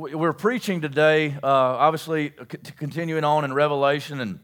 we're preaching today, uh, obviously, continuing on in Revelation, and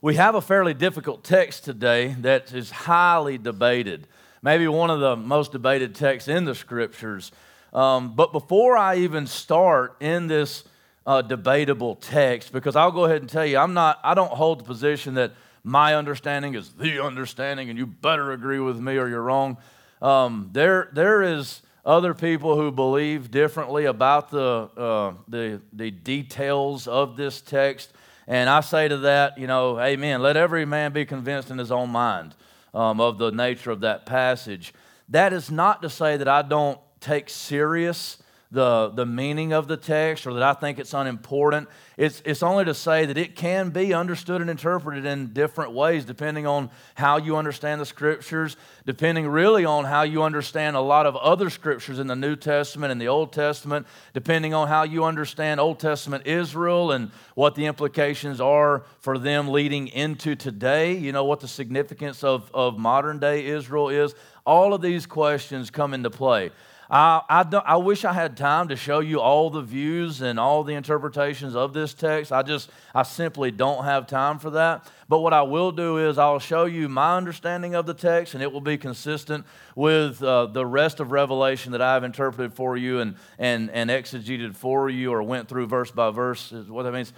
we have a fairly difficult text today that is highly debated. Maybe one of the most debated texts in the scriptures. Um, but before I even start in this uh, debatable text, because I'll go ahead and tell you, I'm not, I don't hold the position that my understanding is the understanding and you better agree with me or you're wrong. Um, there, there is other people who believe differently about the, uh, the, the details of this text. And I say to that, you know, amen. Let every man be convinced in his own mind um, of the nature of that passage. That is not to say that I don't take serious the, the meaning of the text or that I think it's unimportant. It's, it's only to say that it can be understood and interpreted in different ways depending on how you understand the scriptures, depending really on how you understand a lot of other scriptures in the New Testament and the Old Testament, depending on how you understand Old Testament Israel and what the implications are for them leading into today, you know, what the significance of, of modern day Israel is. All of these questions come into play. I, I, I, wish I had time to show you all the views and all the interpretations of this text. I just, I simply don't have time for that. But what I will do is I'll show you my understanding of the text, and it will be consistent with uh, the rest of Revelation that I've interpreted for you and, and, and exegeted for you or went through verse by verse, is what that means.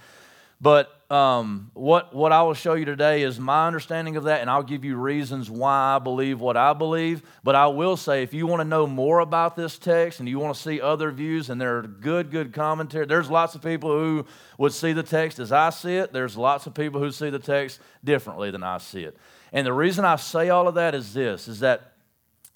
But um, what, what I will show you today is my understanding of that, and I'll give you reasons why I believe what I believe. But I will say, if you want to know more about this text and you want to see other views, and there are good, good commentary, there's lots of people who would see the text as I see it. There's lots of people who see the text differently than I see it. And the reason I say all of that is this, is that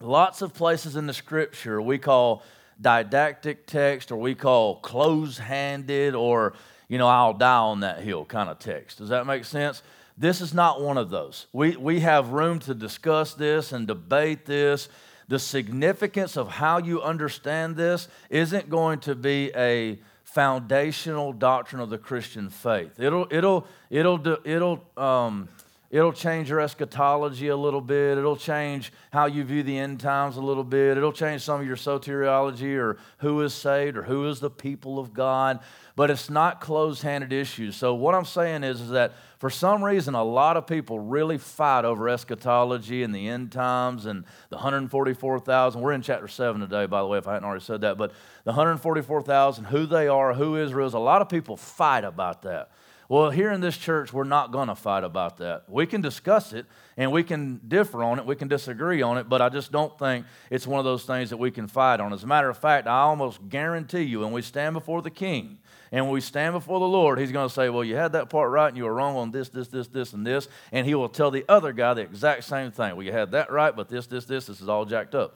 lots of places in the scripture we call didactic text or we call close-handed or you know, I'll die on that hill kind of text. Does that make sense? This is not one of those. We, we have room to discuss this and debate this. The significance of how you understand this isn't going to be a foundational doctrine of the Christian faith. It'll, it'll, it'll, it'll, um, It'll change your eschatology a little bit. It'll change how you view the end times a little bit. It'll change some of your soteriology or who is saved or who is the people of God. But it's not closed handed issues. So, what I'm saying is, is that for some reason, a lot of people really fight over eschatology and the end times and the 144,000. We're in chapter 7 today, by the way, if I hadn't already said that. But the 144,000, who they are, who Israel is, a lot of people fight about that. Well, here in this church, we're not going to fight about that. We can discuss it and we can differ on it, we can disagree on it, but I just don't think it's one of those things that we can fight on. As a matter of fact, I almost guarantee you when we stand before the king and when we stand before the Lord, he's going to say, Well, you had that part right and you were wrong on this, this, this, this, and this. And he will tell the other guy the exact same thing. Well, you had that right, but this, this, this, this is all jacked up.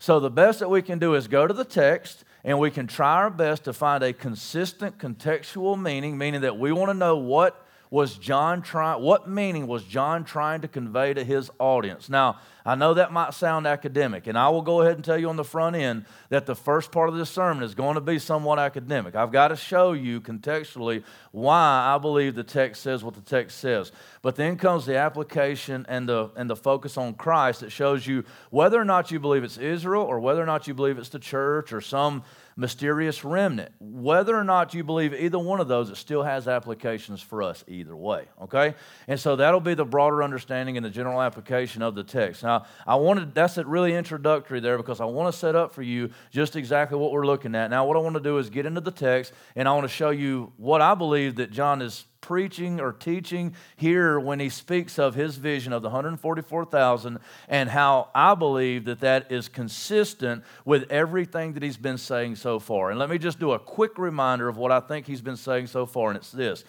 So the best that we can do is go to the text and we can try our best to find a consistent contextual meaning, meaning that we want to know what was John trying, what meaning was John trying to convey to his audience? Now, I know that might sound academic, and I will go ahead and tell you on the front end that the first part of this sermon is going to be somewhat academic. I've got to show you contextually why I believe the text says what the text says. But then comes the application and the, and the focus on Christ that shows you whether or not you believe it's Israel or whether or not you believe it's the church or some mysterious remnant. Whether or not you believe either one of those, it still has applications for us either way, okay? And so that'll be the broader understanding and the general application of the text. Now, I wanted, that's it really introductory there because I want to set up for you just exactly what we're looking at. Now, what I want to do is get into the text and I want to show you what I believe that John is preaching or teaching here when he speaks of his vision of the 144,000 and how I believe that that is consistent with everything that he's been saying so far. And let me just do a quick reminder of what I think he's been saying so far, and it's this.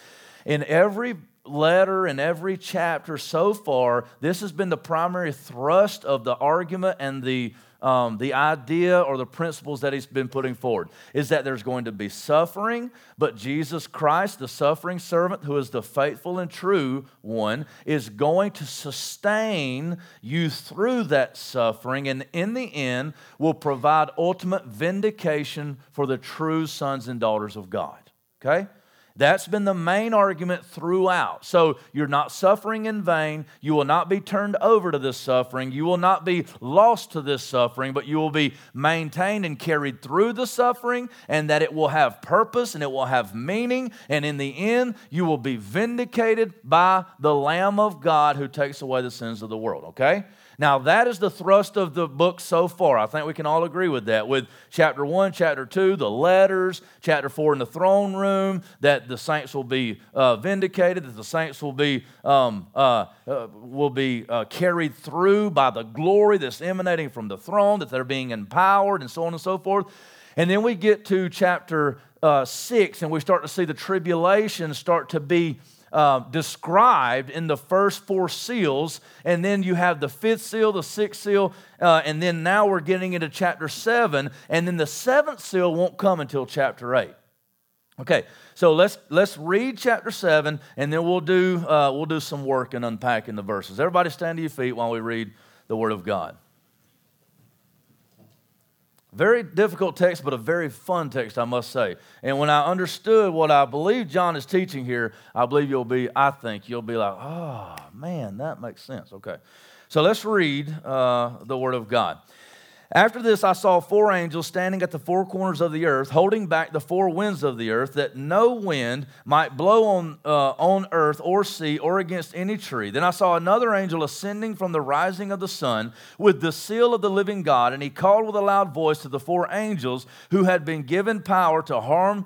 In every letter and every chapter so far, this has been the primary thrust of the argument and the um, the idea or the principles that he's been putting forward is that there's going to be suffering, but Jesus Christ, the suffering servant, who is the faithful and true one, is going to sustain you through that suffering, and in the end, will provide ultimate vindication for the true sons and daughters of God. Okay? That's been the main argument throughout. So you're not suffering in vain. You will not be turned over to this suffering. You will not be lost to this suffering, but you will be maintained and carried through the suffering, and that it will have purpose and it will have meaning. And in the end, you will be vindicated by the Lamb of God who takes away the sins of the world. Okay? Now, that is the thrust of the book so far. I think we can all agree with that. With chapter 1, chapter 2, the letters, chapter 4 in the throne room, that the saints will be uh, vindicated, that the saints will be, um, uh, uh, will be uh, carried through by the glory that's emanating from the throne, that they're being empowered, and so on and so forth. And then we get to chapter uh, 6, and we start to see the tribulation start to be uh, described in the first four seals. And then you have the fifth seal, the sixth seal, uh, and then now we're getting into chapter seven. And then the seventh seal won't come until chapter eight. Okay, so let's let's read chapter seven, and then we'll do uh, we'll do some work in unpacking the verses. Everybody, stand to your feet while we read the Word of God. Very difficult text, but a very fun text, I must say. And when I understood what I believe John is teaching here, I believe you'll be, I think, you'll be like, oh, man, that makes sense. Okay. So let's read uh, the Word of God. After this, I saw four angels standing at the four corners of the earth, holding back the four winds of the earth, that no wind might blow on, uh, on earth or sea or against any tree. Then I saw another angel ascending from the rising of the sun with the seal of the living God, and he called with a loud voice to the four angels who had been given power to harm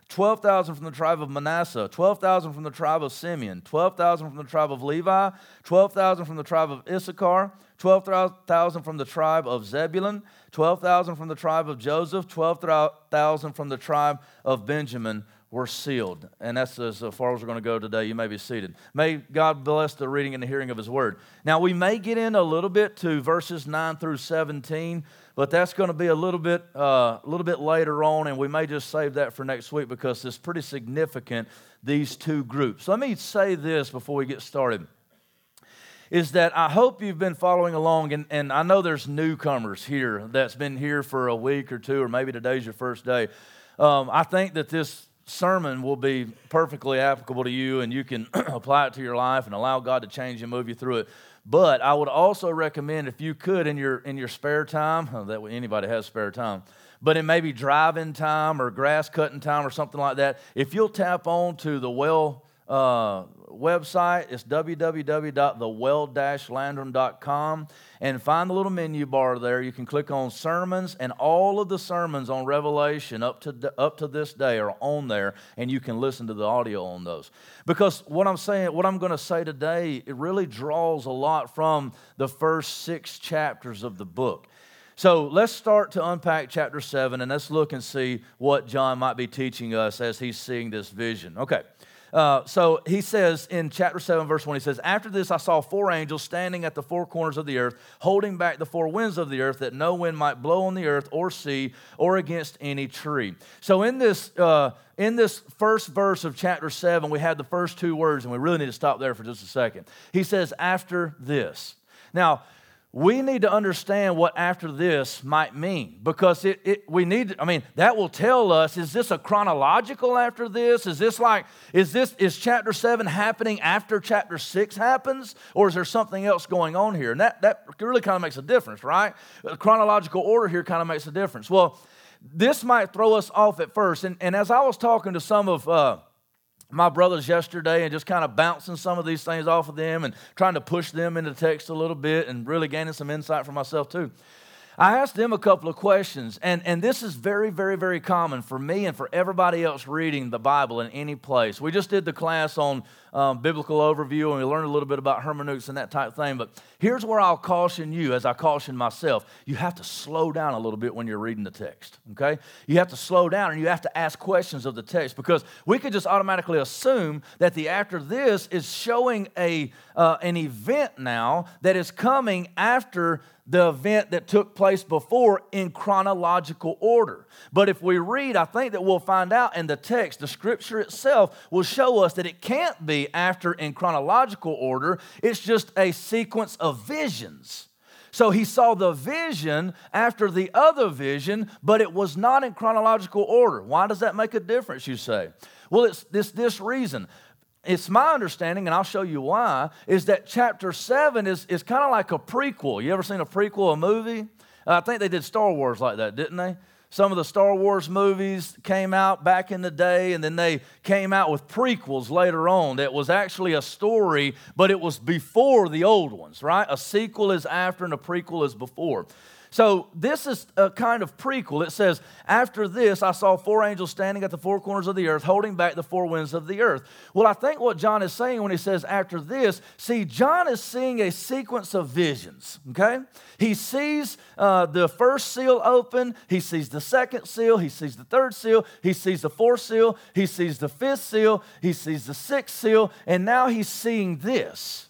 12,000 from the tribe of Manasseh, 12,000 from the tribe of Simeon, 12,000 from the tribe of Levi, 12,000 from the tribe of Issachar, 12,000 from the tribe of Zebulun, 12,000 from the tribe of Joseph, 12,000 from the tribe of Benjamin were sealed. And that's as far as we're going to go today. You may be seated. May God bless the reading and the hearing of His word. Now, we may get in a little bit to verses 9 through 17 but that's going to be a little bit uh, a little bit later on, and we may just save that for next week because it's pretty significant. These two groups. Let me say this before we get started. Is that I hope you've been following along, and, and I know there's newcomers here that's been here for a week or two, or maybe today's your first day. Um, I think that this sermon will be perfectly applicable to you, and you can apply it to your life and allow God to change and move you through it. But I would also recommend if you could in your in your spare time, that anybody has spare time, but in maybe driving time or grass cutting time or something like that, if you'll tap on to the well uh, website. It's www.thewell-landrum.com and find the little menu bar there. You can click on sermons, and all of the sermons on Revelation up to, up to this day are on there, and you can listen to the audio on those. Because what I'm saying, what I'm going to say today, it really draws a lot from the first six chapters of the book. So let's start to unpack chapter 7 and let's look and see what John might be teaching us as he's seeing this vision. Okay. Uh, so he says in chapter 7, verse 1, he says, After this I saw four angels standing at the four corners of the earth, holding back the four winds of the earth, that no wind might blow on the earth or sea or against any tree. So in this, uh, in this first verse of chapter 7, we have the first two words, and we really need to stop there for just a second. He says, After this. Now, we need to understand what after this might mean because it, it, we need i mean that will tell us is this a chronological after this? Is this like is this is chapter 7 happening after chapter 6 happens? Or is there something else going on here? And that, that really kind of makes a difference right? The chronological order here kind of makes a difference. Well this might throw us off at first. And, and as i was talking to some of uh, my brothers yesterday and just kind of bouncing some of these things off of them and trying to push them into text a little bit and really gaining some insight for myself too. I asked them a couple of questions, and, and this is very, very, very common for me and for everybody else reading the Bible in any place. We just did the class on um, biblical overview and we learned a little bit about hermeneutics and that type of thing. But here's where I'll caution you, as I caution myself you have to slow down a little bit when you're reading the text, okay? You have to slow down and you have to ask questions of the text because we could just automatically assume that the after this is showing a, uh, an event now that is coming after the event that took place before in chronological order. But if we read, I think that we'll find out in the text, the scripture itself will show us that it can't be after in chronological order, it's just a sequence of visions. So he saw the vision after the other vision, but it was not in chronological order. Why does that make a difference, you say? Well, it's this, this reason it's my understanding, and I'll show you why, is that chapter 7 is, is kind of like a prequel. You ever seen a prequel, a movie? I think they did Star Wars like that, didn't they? Some of the Star Wars movies came out back in the day, and then they came out with prequels later on that was actually a story, but it was before the old ones, right? A sequel is after, and a prequel is before. So this is a kind of prequel. It says, After this, I saw four angels standing at the four corners of the earth, holding back the four winds of the earth. Well, I think what John is saying when he says, After this, see, John is seeing a sequence of visions, okay? He sees uh, the first seal open, he sees the second seal, he sees the third seal, he sees the fourth seal, he sees the fifth seal, he sees the sixth seal, and now he's seeing this.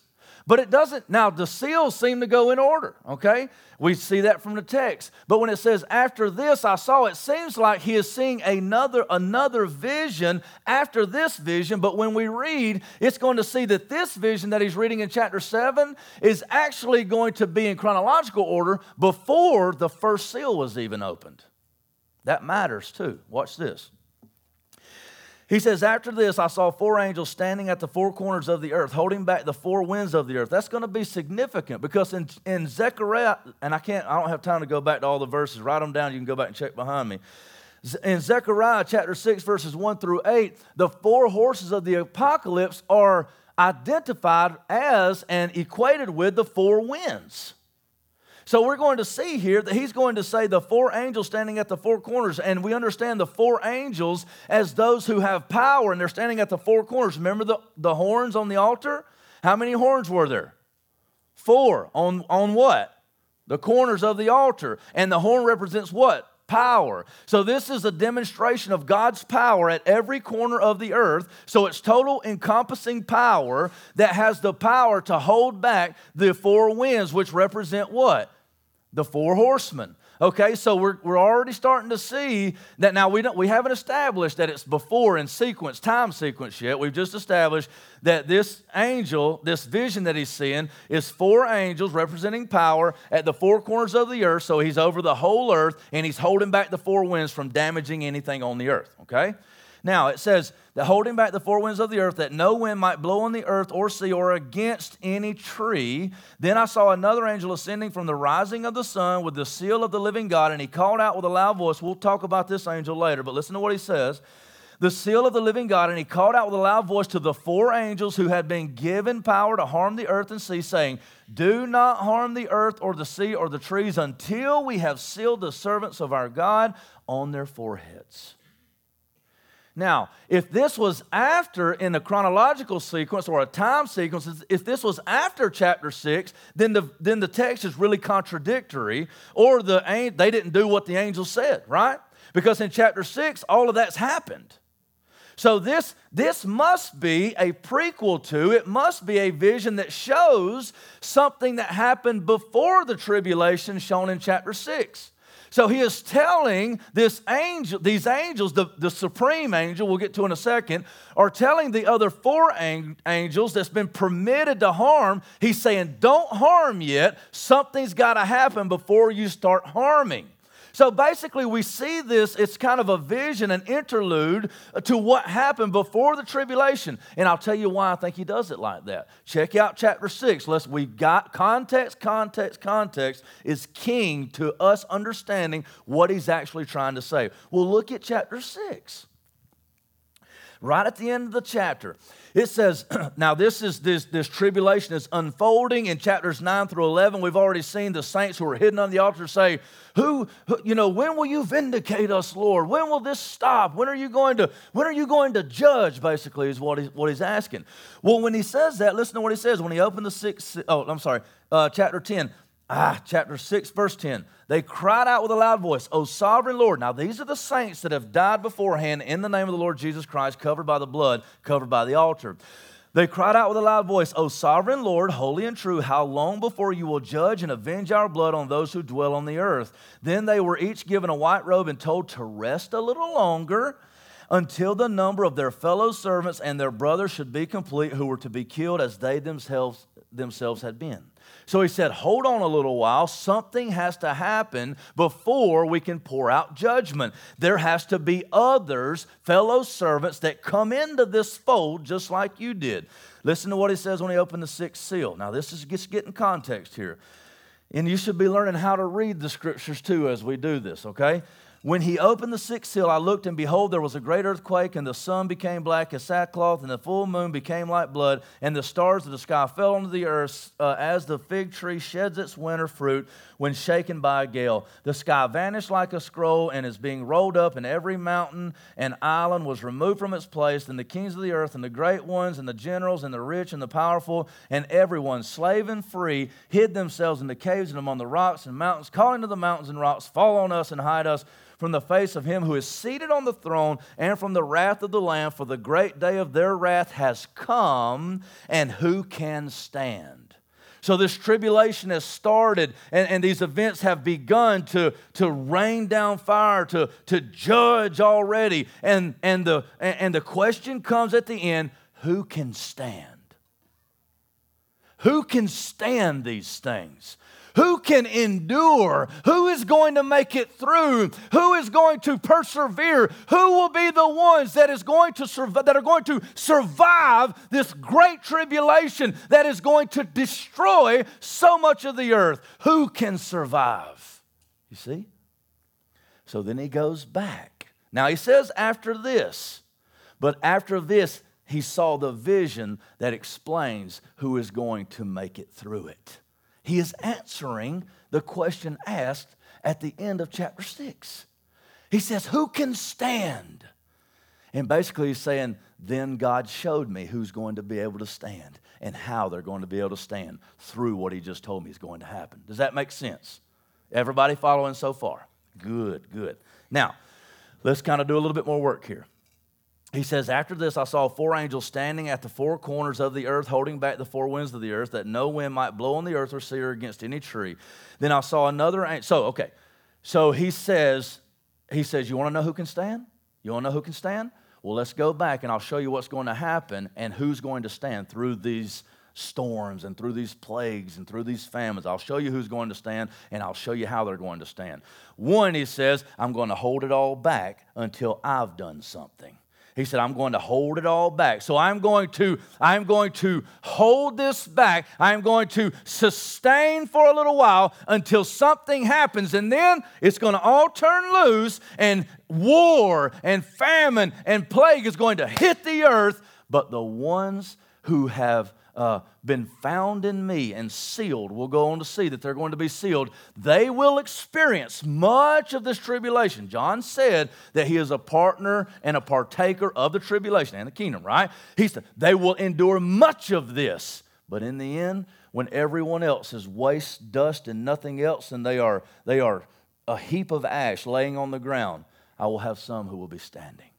But it doesn't, now the seals seem to go in order, okay? We see that from the text. But when it says, after this I saw, it seems like he is seeing another, another vision after this vision. But when we read, it's going to see that this vision that he's reading in chapter 7 is actually going to be in chronological order before the first seal was even opened. That matters too. Watch this. He says, After this, I saw four angels standing at the four corners of the earth, holding back the four winds of the earth. That's going to be significant because in, in Zechariah, and I can't, I don't have time to go back to all the verses, write them down. You can go back and check behind me. In Zechariah chapter 6, verses 1 through 8, the four horses of the apocalypse are identified as and equated with the four winds. So we're going to see here that he's going to say the four angels standing at the four corners, and we understand the four angels as those who have power, and they're standing at the four corners. Remember the, the horns on the altar? How many horns were there? Four. On, on what? The corners of the altar. And the horn represents what? Power. So, this is a demonstration of God's power at every corner of the earth. So, it's total encompassing power that has the power to hold back the four winds, which represent what? the four horsemen. Okay, so we're, we're already starting to see that now we, don't, we haven't established that it's before in sequence, time sequence yet. We've just established that this angel, this vision that he's seeing, is four angels representing power at the four corners of the earth. So he's over the whole earth and he's holding back the four winds from damaging anything on the earth. Okay? Now, it says that holding back the four winds of the earth, that no wind might blow on the earth or sea or against any tree. Then I saw another angel ascending from the rising of the sun with the seal of the living God, and he called out with a loud voice. We'll talk about this angel later, but listen to what he says. The seal of the living God, and he called out with a loud voice to the four angels who had been given power to harm the earth and sea, saying, Do not harm the earth or the sea or the trees until we have sealed the servants of our God on their foreheads. Now, if this was after in a chronological sequence or a time sequence, if this was after chapter 6, then the, then the text is really contradictory, or the, they didn't do what the angel said, right? Because in chapter 6, all of that's happened. So this, this must be a prequel to, it must be a vision that shows something that happened before the tribulation shown in chapter 6. So he is telling this angel, these angels, the, the supreme angel, we'll get to in a second, are telling the other four angels that's been permitted to harm, he's saying, Don't harm yet. Something's got to happen before you start harming. So basically, we see this, it's kind of a vision, an interlude to what happened before the tribulation. And I'll tell you why I think he does it like that. Check out chapter 6. Let's, we've got context, context, context is king to us understanding what he's actually trying to say. Well, look at chapter 6. right at the end of the chapter. It says, now this is this, this tribulation is unfolding in chapters 9 through 11. We've already seen the saints who are hidden on the altar say, who, who, you know, when will you vindicate us, Lord? When will this stop? When are you going to, when are you going to judge, basically, is what, he, what he's asking. Well, when he says that, listen to what he says. When he opened the six, oh, I'm sorry, uh, chapter 10, ah, chapter 6, verse 10. They cried out with a loud voice, O sovereign Lord. Now, these are the saints that have died beforehand in the name of the Lord Jesus Christ, covered by the blood, covered by the altar. They cried out with a loud voice, O sovereign Lord, holy and true, how long before you will judge and avenge our blood on those who dwell on the earth? Then they were each given a white robe and told to rest a little longer until the number of their fellow servants and their brothers should be complete, who were to be killed as they themselves, themselves had been. So he said, Hold on a little while. Something has to happen before we can pour out judgment. There has to be others, fellow servants, that come into this fold just like you did. Listen to what he says when he opened the sixth seal. Now, this is just getting context here. And you should be learning how to read the scriptures too as we do this, okay? When he opened the sixth seal, I looked, and behold, there was a great earthquake, and the sun became black as sackcloth, and the full moon became like blood, and the stars of the sky fell onto the earth uh, as the fig tree sheds its winter fruit when shaken by a gale. The sky vanished like a scroll and is being rolled up, and every mountain and island was removed from its place, and the kings of the earth, and the great ones, and the generals, and the rich, and the powerful, and everyone, slave and free, hid themselves in the caves and among the rocks and mountains, calling to the mountains and rocks, Fall on us and hide us from the face of him who is seated on the throne and from the wrath of the Lamb, for the great day of their wrath has come, and who can stand? So, this tribulation has started, and, and these events have begun to, to rain down fire, to, to judge already. And, and, the, and the question comes at the end who can stand? Who can stand these things? Who can endure? Who is going to make it through? Who is going to persevere? Who will be the ones that is going to survive, that are going to survive this great tribulation that is going to destroy so much of the earth? Who can survive? You see? So then he goes back. Now he says after this, but after this, he saw the vision that explains who is going to make it through it. He is answering the question asked at the end of chapter 6. He says, Who can stand? And basically, he's saying, Then God showed me who's going to be able to stand and how they're going to be able to stand through what he just told me is going to happen. Does that make sense? Everybody following so far? Good, good. Now, let's kind of do a little bit more work here he says, After this, I saw four angels standing at the four corners of the earth, holding back the four winds of the earth, that no wind might blow on the earth or sear against any tree. Then I saw another angel. So, okay. So he says, he says, You want to know who can stand? You want to know who can stand? Well, let's go back and I'll show you what's going to happen and who's going to stand through these storms and through these plagues and through these famines. I'll show you who's going to stand and I'll show you how they're going to stand. One, he says, I'm going to hold it all back until I've done something. He said, I'm going to hold it all back. So I'm going to, I'm going to hold this back. I'm going to sustain for a little while until something happens. And then it's going to all turn loose, and war and famine and plague is going to hit the earth. But the ones who have uh, been found in me and sealed, we'll go on to see that they're going to be sealed, they will experience much of this tribulation. John said that he is a partner and a partaker of the tribulation and the kingdom, right? He said they will endure much of this, but in the end, when everyone else is waste, dust, and nothing else, and they are, they are a heap of ash laying on the ground, I will have some who will be standing.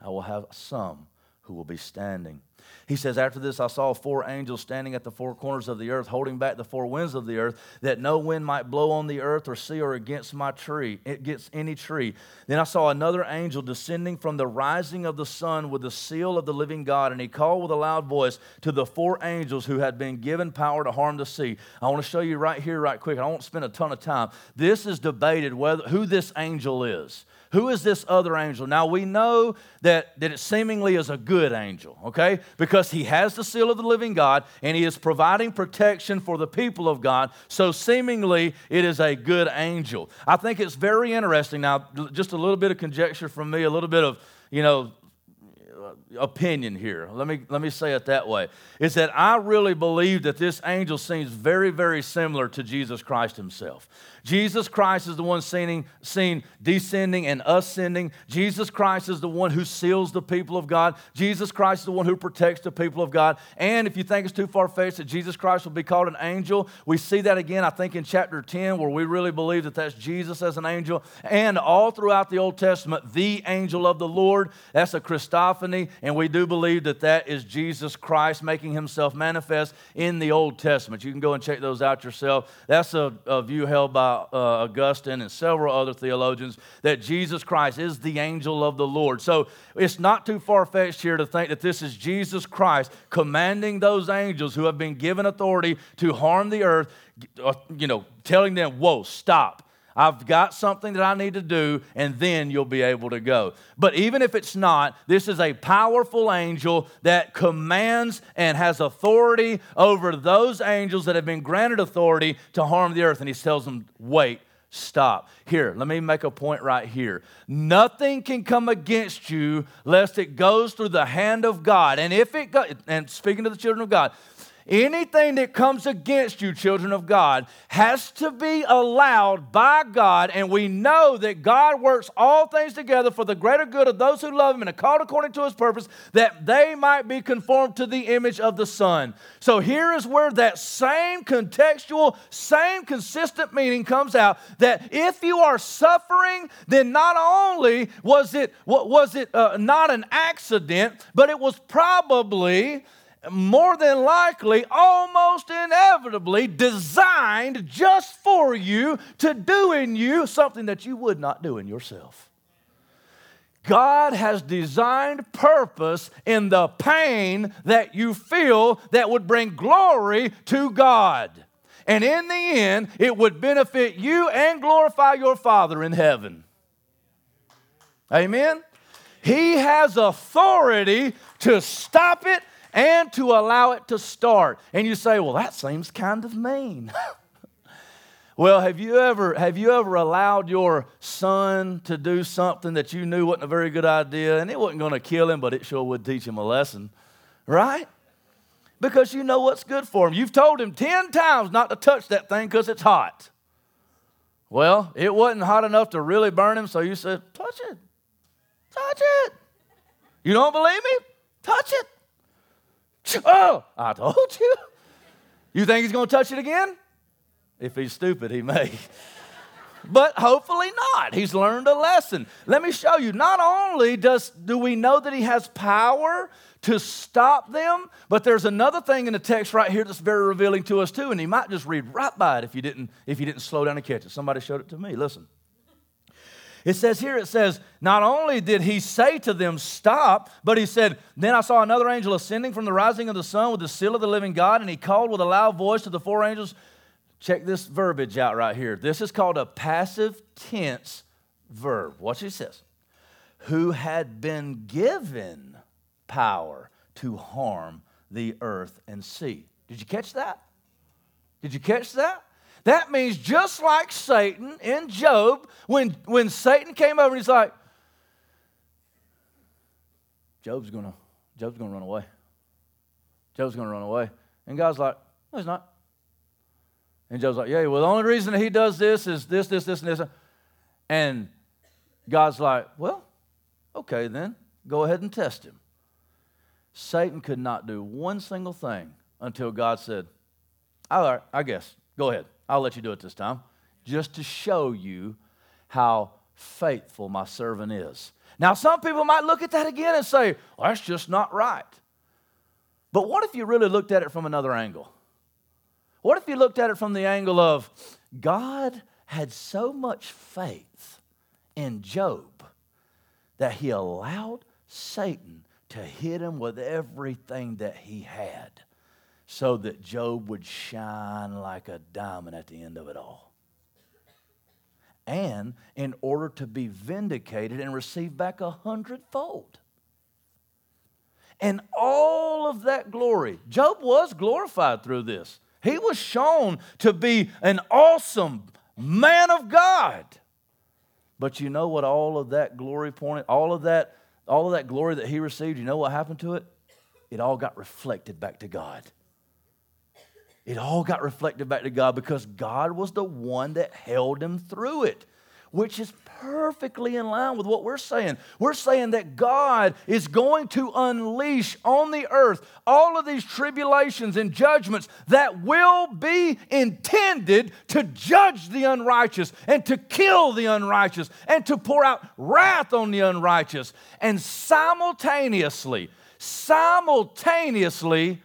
I will have some who will be standing. He says, After this, I saw four angels standing at the four corners of the earth, holding back the four winds of the earth, that no wind might blow on the earth or sea or against my tree, against any tree. Then I saw another angel descending from the rising of the sun with the seal of the living God, and he called with a loud voice to the four angels who had been given power to harm the sea. I want to show you right here, right quick. I won't spend a ton of time. This is debated whether who this angel is. Who is this other angel? Now we know that, that it seemingly is a good angel, okay? Because he has the seal of the living God and he is providing protection for the people of God. So seemingly it is a good angel. I think it's very interesting. Now, just a little bit of conjecture from me, a little bit of, you know, Uh, opinion here. Let me, let me say it that way. Is that I really believe that this angel seems very, very similar to Jesus Christ himself. Jesus Christ is the one seen, seen descending and ascending. Jesus Christ is the one who seals the people of God. Jesus Christ is the one who protects the people of God. And if you think it's too far fetched that Jesus Christ will be called an angel, we see that again, I think, in chapter 10, where we really believe that that's Jesus as an angel. And all throughout the Old Testament, the angel of the Lord, that's a Christophany. And we do believe that that is Jesus Christ making himself manifest in the Old Testament. You can go and check those out yourself. That's a, a view held by uh, Augustine and several other theologians that Jesus Christ is the angel of the Lord. So it's not too far fetched here to think that this is Jesus Christ commanding those angels who have been given authority to harm the earth, uh, you know, telling them, whoa, stop. I've got something that I need to do, and then you'll be able to go. But even if it's not, this is a powerful angel that commands and has authority over those angels that have been granted authority to harm the earth. And he tells them, wait, stop. Here, let me make a point right here. Nothing can come against you lest it goes through the hand of God. And if it goes, and speaking to the children of God, Anything that comes against you, children of God, has to be allowed by God, and we know that God works all things together for the greater good of those who love Him and are called according to His purpose, that they might be conformed to the image of the Son. So here is where that same contextual, same consistent meaning comes out that if you are suffering, then not only was it, was it uh, not an accident, but it was probably more than likely, almost inevitably designed just for you to do in you something that you would not do in yourself. God has designed purpose in the pain that you feel that would bring glory to God. And in the end, it would benefit you and glorify your Father in heaven. Amen? He has authority to stop it and to allow it to start. And you say, well, that seems kind of mean. well, have you ever have you ever allowed your son to do something that you knew wasn't a very good idea and it wasn't going to kill him, but it sure would teach him a lesson, right? Because you know what's good for him. You've told him 10 times not to touch that thing because it's hot. Well, it wasn't hot enough to really burn him, so you said, touch it. Touch it. You don't believe me? Touch it. Oh, I told you. You think he's going to touch it again? If he's stupid, he may. but hopefully not. He's learned a lesson. Let me show you. Not only does do we know that he has power to stop them, but there's another thing in the text right here that's very revealing to us too, and he might just read right by it if you didn't if you didn't slow down and catch it. Somebody showed it to me. Listen. It says here, it says, not only did he say to them, Stop, but he said, Then I saw another angel ascending from the rising of the sun with the seal of the living God, and he called with a loud voice to the four angels. Check this verbiage out right here. This is called a passive tense verb. Watch what it says. Who had been given power to harm the earth and sea. Did you catch that? Did you catch that? That means just like Satan in Job, when, when Satan came over and he's like, Job's gonna, Job's gonna run away. Job's gonna run away. And God's like, no, he's not. And Job's like, yeah, well, the only reason he does this is this, this, this, and this. And God's like, well, okay, then go ahead and test him. Satan could not do one single thing until God said, all right, I guess, go ahead. I'll let you do it this time, just to show you how faithful my servant is. Now, some people might look at that again and say, well, that's just not right. But what if you really looked at it from another angle? What if you looked at it from the angle of God had so much faith in Job that he allowed Satan to hit him with everything that he had? So that Job would shine like a diamond at the end of it all. And in order to be vindicated and receive back a hundredfold. And all of that glory, Job was glorified through this. He was shown to be an awesome man of God. But you know what all of that glory pointed, all of that all of that glory that he received, you know what happened to it? It all got reflected back to God. It all got reflected back to God because God was the one that held him through it which is perfectly in line with what we're saying. We're saying that God is going to unleash on the earth all of these tribulations and judgments that will be intended to judge the unrighteous and to kill the unrighteous and to pour out wrath on the unrighteous and simultaneously, simultaneously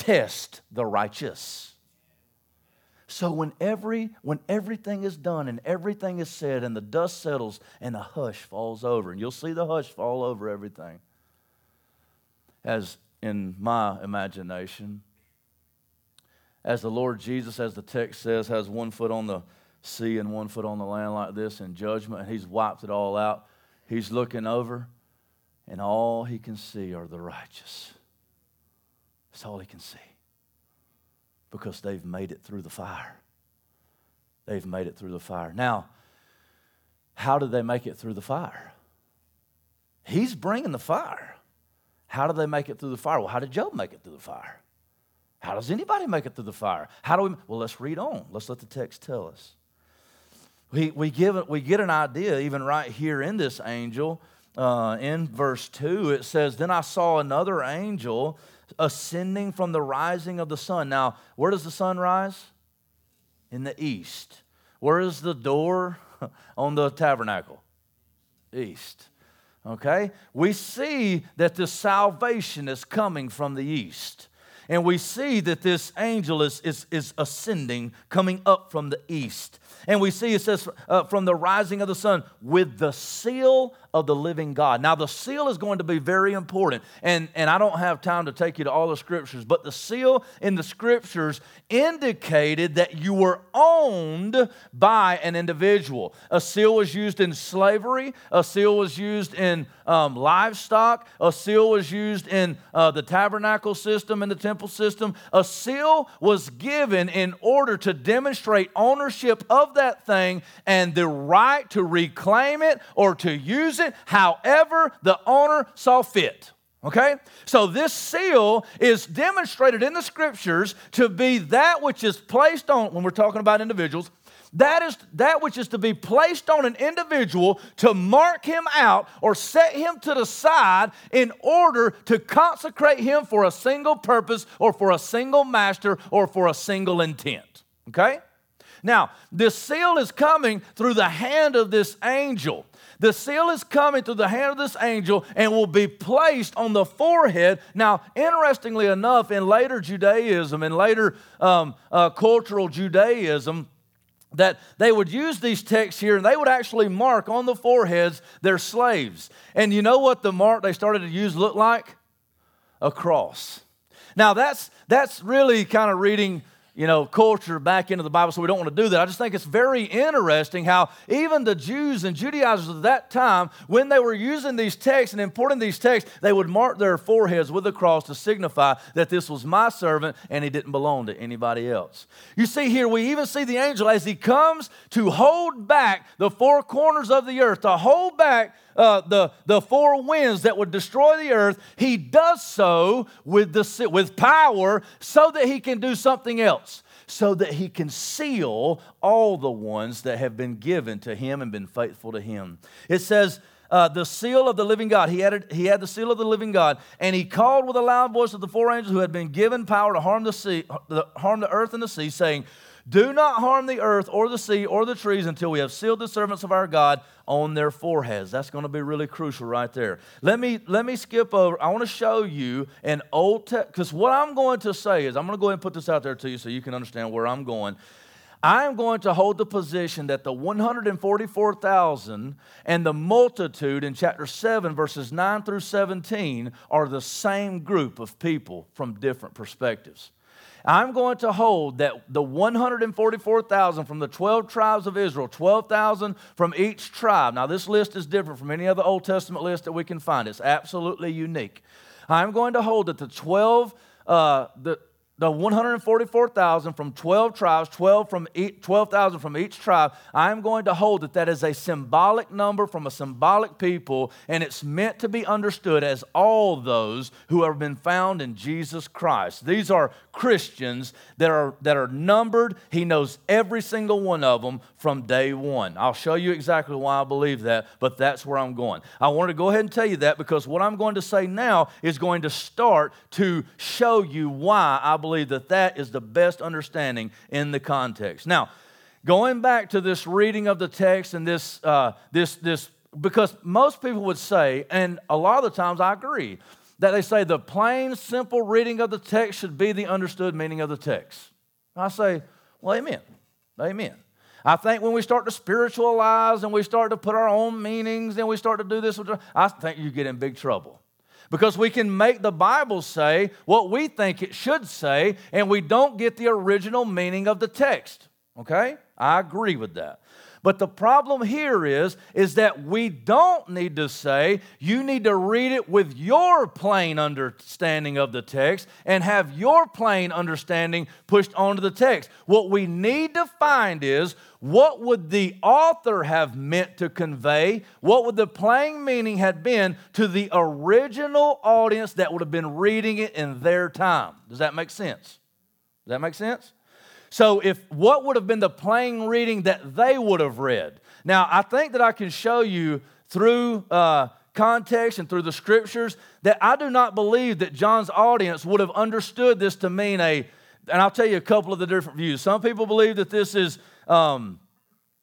test the righteous. So when every when everything is done and everything is said and the dust settles and the hush falls over, and you'll see the hush fall over everything. As in my imagination, as the Lord Jesus, as the text says, has one foot on the sea and one foot on the land like this in judgment, and he's wiped it all out. He's looking over, and all he can see are the righteous. That's all he can see because they've made it through the fire. They've made it through the fire. Now, how did they make it through the fire? He's bringing the fire. How did they make it through the fire? Well, how did Job make it through the fire? How does anybody make it through the fire? How do we? Well, let's read on. Let's let the text tell us. We, we, give, we get an idea, even right here in this angel, uh, in verse 2, it says, Then I saw another angel ascending from the rising of the sun. Now, where does the sun rise? In the east. Where is the door on the tabernacle? East. Okay? We see that the salvation is coming from the east. And we see that this angel is, is, is ascending, coming up from the east. And we see it says, uh, from the rising of the sun, with the seal of the living God. Now, the seal is going to be very important. And, and I don't have time to take you to all the scriptures, but the seal in the scriptures indicated that you were owned by an individual. A seal was used in slavery, a seal was used in um, livestock, a seal was used in uh, the tabernacle system and the temple system. A seal was given in order to demonstrate ownership of that thing and the right to reclaim it or to use it however the owner saw fit. Okay? So this seal is demonstrated in the scriptures to be that which is placed on, when we're talking about individuals, that is that which is to be placed on an individual to mark him out or set him to the side in order to consecrate him for a single purpose or for a single master or for a single intent. Okay? Now, this seal is coming through the hand of this angel. The seal is coming through the hand of this angel and will be placed on the forehead. Now, interestingly enough, in later Judaism, in later um, uh, cultural Judaism, that they would use these texts here and they would actually mark on the foreheads their slaves. And you know what the mark they started to use looked like? A cross. Now that's that's really kind of reading you know, culture back into the Bible, so we don't want to do that. I just think it's very interesting how even the Jews and Judaizers of that time, when they were using these texts and importing these texts, they would mark their foreheads with a cross to signify that this was my servant and he didn't belong to anybody else. You see here, we even see the angel as he comes to hold back the four corners of the earth, to hold back uh, the, the four winds that would destroy the earth, he does so with, the, with power so that he can do something else, so that he can seal all the ones that have been given to him and been faithful to him. It says, uh, the seal of the living God. He had, he had the seal of the living God, and he called with a loud voice of the four angels who had been given power to harm the sea, harm the earth and the sea, saying, do not harm the earth or the sea or the trees until we have sealed the servants of our God on their foreheads. That's going to be really crucial right there. Let me let me skip over. I want to show you an old text because what I'm going to say is I'm going to go ahead and put this out there to you so you can understand where I'm going. I am going to hold the position that the 144,000 and the multitude in chapter 7, verses 9 through 17, are the same group of people from different perspectives. I'm going to hold that the 144,000 from the 12 tribes of Israel, 12,000 from each tribe. Now, this list is different from any other Old Testament list that we can find. It's absolutely unique. I'm going to hold that the 12, uh, the, the 144,000 from 12 tribes, 12 from 12,000 from each tribe, I am going to hold that that is a symbolic number from a symbolic people, and it's meant to be understood as all those who have been found in Jesus Christ. These are Christians that are, that are numbered. He knows every single one of them from day one. I'll show you exactly why I believe that, but that's where I'm going. I want to go ahead and tell you that because what I'm going to say now is going to start to show you why I believe believe that that is the best understanding in the context. Now, going back to this reading of the text and this, uh, this, this, because most people would say, and a lot of the times I agree, that they say the plain, simple reading of the text should be the understood meaning of the text. I say, well, amen. Amen. I think when we start to spiritualize and we start to put our own meanings and we start to do this, I think you get in big trouble because we can make the Bible say what we think it should say, and we don't get the original meaning of the text. Okay? I agree with that. But the problem here is, is that we don't need to say, you need to read it with your plain understanding of the text and have your plain understanding pushed onto the text. What we need to find is, what would the author have meant to convey? What would the plain meaning have been to the original audience that would have been reading it in their time? Does that make sense? Does that make sense? So, if what would have been the plain reading that they would have read? Now, I think that I can show you through uh, context and through the scriptures that I do not believe that John's audience would have understood this to mean a, and I'll tell you a couple of the different views. Some people believe that this is um,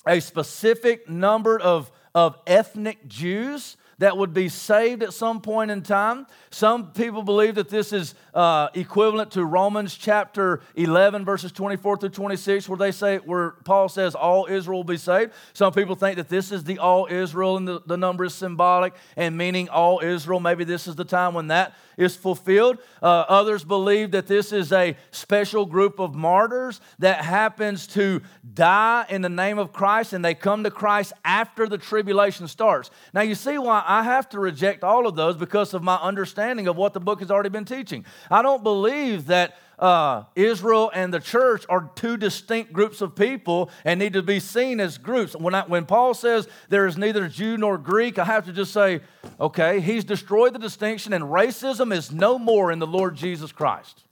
a specific number of, of ethnic Jews that would be saved at some point in time. Some people believe that this is uh, equivalent to Romans chapter 11, verses 24 through 26, where they say, where Paul says all Israel will be saved. Some people think that this is the all Israel and the, the number is symbolic and meaning all Israel. Maybe this is the time when that is fulfilled. Uh, others believe that this is a special group of martyrs that happens to die in the name of Christ and they come to Christ after the tribulation starts. Now, you see why I have to reject all of those because of my understanding of what the book has already been teaching. I don't believe that uh, Israel and the church are two distinct groups of people and need to be seen as groups. When, I, when Paul says there is neither Jew nor Greek, I have to just say, okay, he's destroyed the distinction, and racism is no more in the Lord Jesus Christ.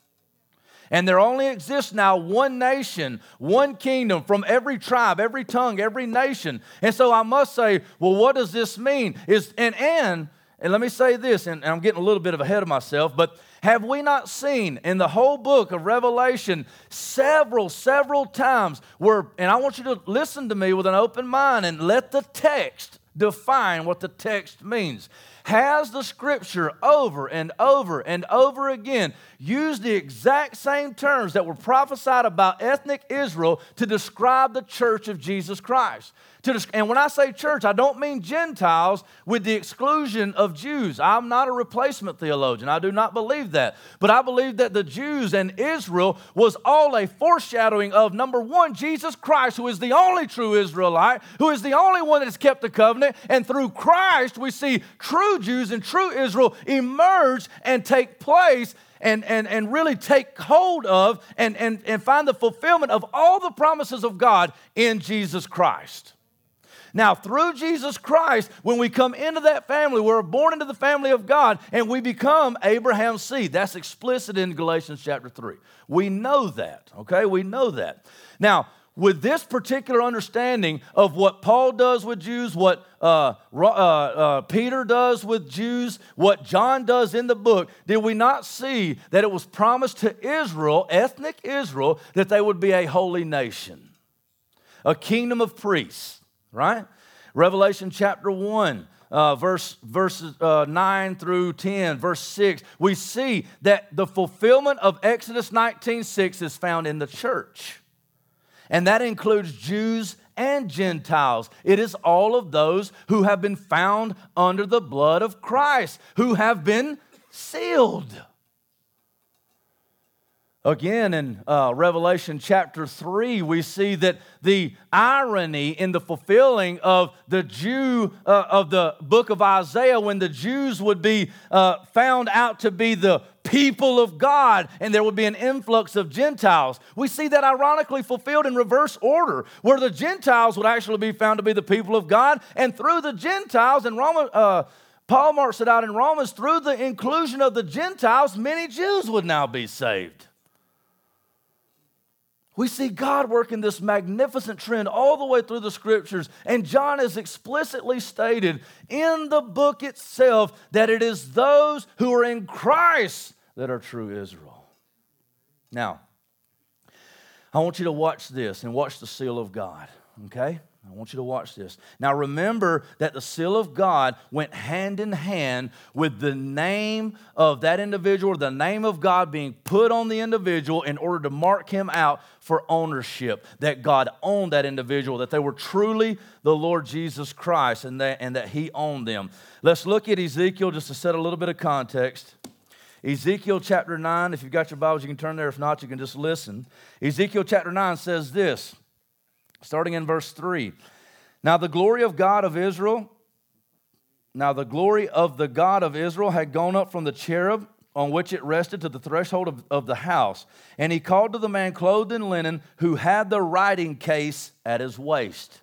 And there only exists now one nation, one kingdom from every tribe, every tongue, every nation. And so I must say, well, what does this mean? Is and and and let me say this, and I'm getting a little bit of ahead of myself, but have we not seen in the whole book of Revelation several, several times where, and I want you to listen to me with an open mind and let the text define what the text means. Has the scripture over and over and over again used the exact same terms that were prophesied about ethnic Israel to describe the church of Jesus Christ? To, and when I say church, I don't mean Gentiles with the exclusion of Jews. I'm not a replacement theologian. I do not believe that. But I believe that the Jews and Israel was all a foreshadowing of number one, Jesus Christ, who is the only true Israelite, who is the only one that has kept the covenant. And through Christ, we see true Jews and true Israel emerge and take place and, and, and really take hold of and, and, and find the fulfillment of all the promises of God in Jesus Christ. Now, through Jesus Christ, when we come into that family, we're born into the family of God and we become Abraham's seed. That's explicit in Galatians chapter 3. We know that, okay? We know that. Now, with this particular understanding of what Paul does with Jews, what uh, uh, uh, Peter does with Jews, what John does in the book, did we not see that it was promised to Israel, ethnic Israel, that they would be a holy nation, a kingdom of priests? Right? Revelation chapter 1. Uh, verse verses uh, 9 through 10 verse 6 we see that the fulfillment of exodus 19 6 is found in the church and that includes jews and gentiles it is all of those who have been found under the blood of christ who have been sealed Again, in uh, Revelation chapter 3, we see that the irony in the fulfilling of the Jew, uh, of the book of Isaiah, when the Jews would be uh, found out to be the people of God, and there would be an influx of Gentiles. We see that ironically fulfilled in reverse order, where the Gentiles would actually be found to be the people of God, and through the Gentiles, and Roman, uh, Paul marks it out in Romans, through the inclusion of the Gentiles, many Jews would now be saved. We see God working this magnificent trend all the way through the scriptures, and John has explicitly stated in the book itself that it is those who are in Christ that are true Israel. Now, I want you to watch this and watch the seal of God, okay? I want you to watch this. Now, remember that the seal of God went hand in hand with the name of that individual, the name of God being put on the individual in order to mark him out for ownership, that God owned that individual, that they were truly the Lord Jesus Christ and that, and that he owned them. Let's look at Ezekiel just to set a little bit of context. Ezekiel chapter 9, if you've got your Bibles, you can turn there. If not, you can just listen. Ezekiel chapter 9 says this starting in verse 3. Now, the glory of God of Israel, now the glory of the God of Israel had gone up from the cherub on which it rested to the threshold of, of the house. And he called to the man clothed in linen who had the writing case at his waist.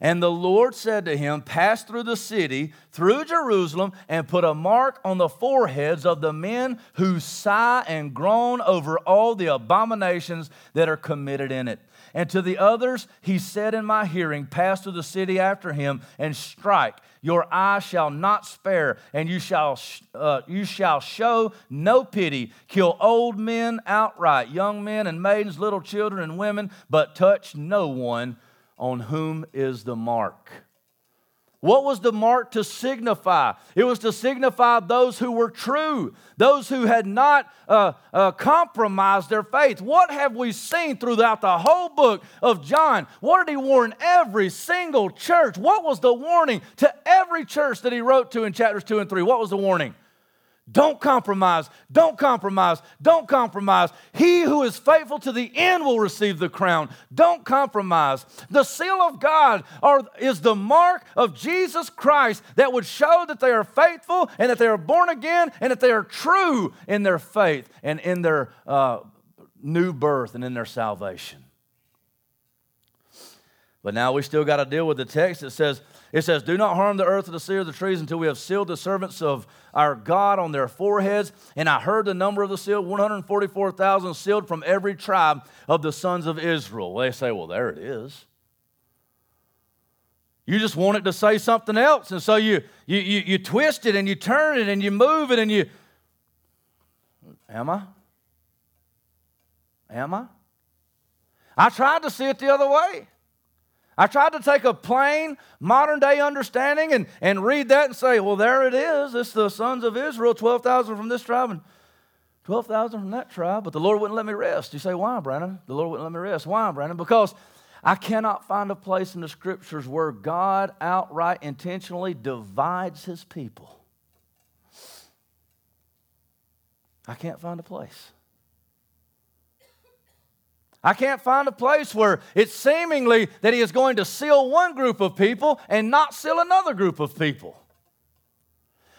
And the Lord said to him, Pass through the city, through Jerusalem, and put a mark on the foreheads of the men who sigh and groan over all the abominations that are committed in it. And to the others, he said in my hearing, Pass through the city after him and strike. Your eye shall not spare, and you shall, uh, you shall show no pity. Kill old men outright, young men and maidens, little children and women, but touch no one on whom is the mark. What was the mark to signify? It was to signify those who were true, those who had not uh, uh, compromised their faith. What have we seen throughout the whole book of John? What did he warn every single church? What was the warning to every church that he wrote to in chapters 2 and 3? What was the warning? Don't compromise. Don't compromise. Don't compromise. He who is faithful to the end will receive the crown. Don't compromise. The seal of God are, is the mark of Jesus Christ that would show that they are faithful and that they are born again and that they are true in their faith and in their uh, new birth and in their salvation. But now we still got to deal with the text that says, it says, Do not harm the earth or the sea or the trees until we have sealed the servants of our God on their foreheads. And I heard the number of the sealed 144,000 sealed from every tribe of the sons of Israel. They say, Well, there it is. You just want it to say something else. And so you, you, you, you twist it and you turn it and you move it and you. Am I? Am I? I tried to see it the other way. I tried to take a plain modern day understanding and, and read that and say, well, there it is. It's the sons of Israel, 12,000 from this tribe and 12,000 from that tribe. But the Lord wouldn't let me rest. You say, why, Brandon? The Lord wouldn't let me rest. Why, Brandon? Because I cannot find a place in the scriptures where God outright intentionally divides his people. I can't find a place. I can't find a place where it's seemingly that he is going to seal one group of people and not seal another group of people.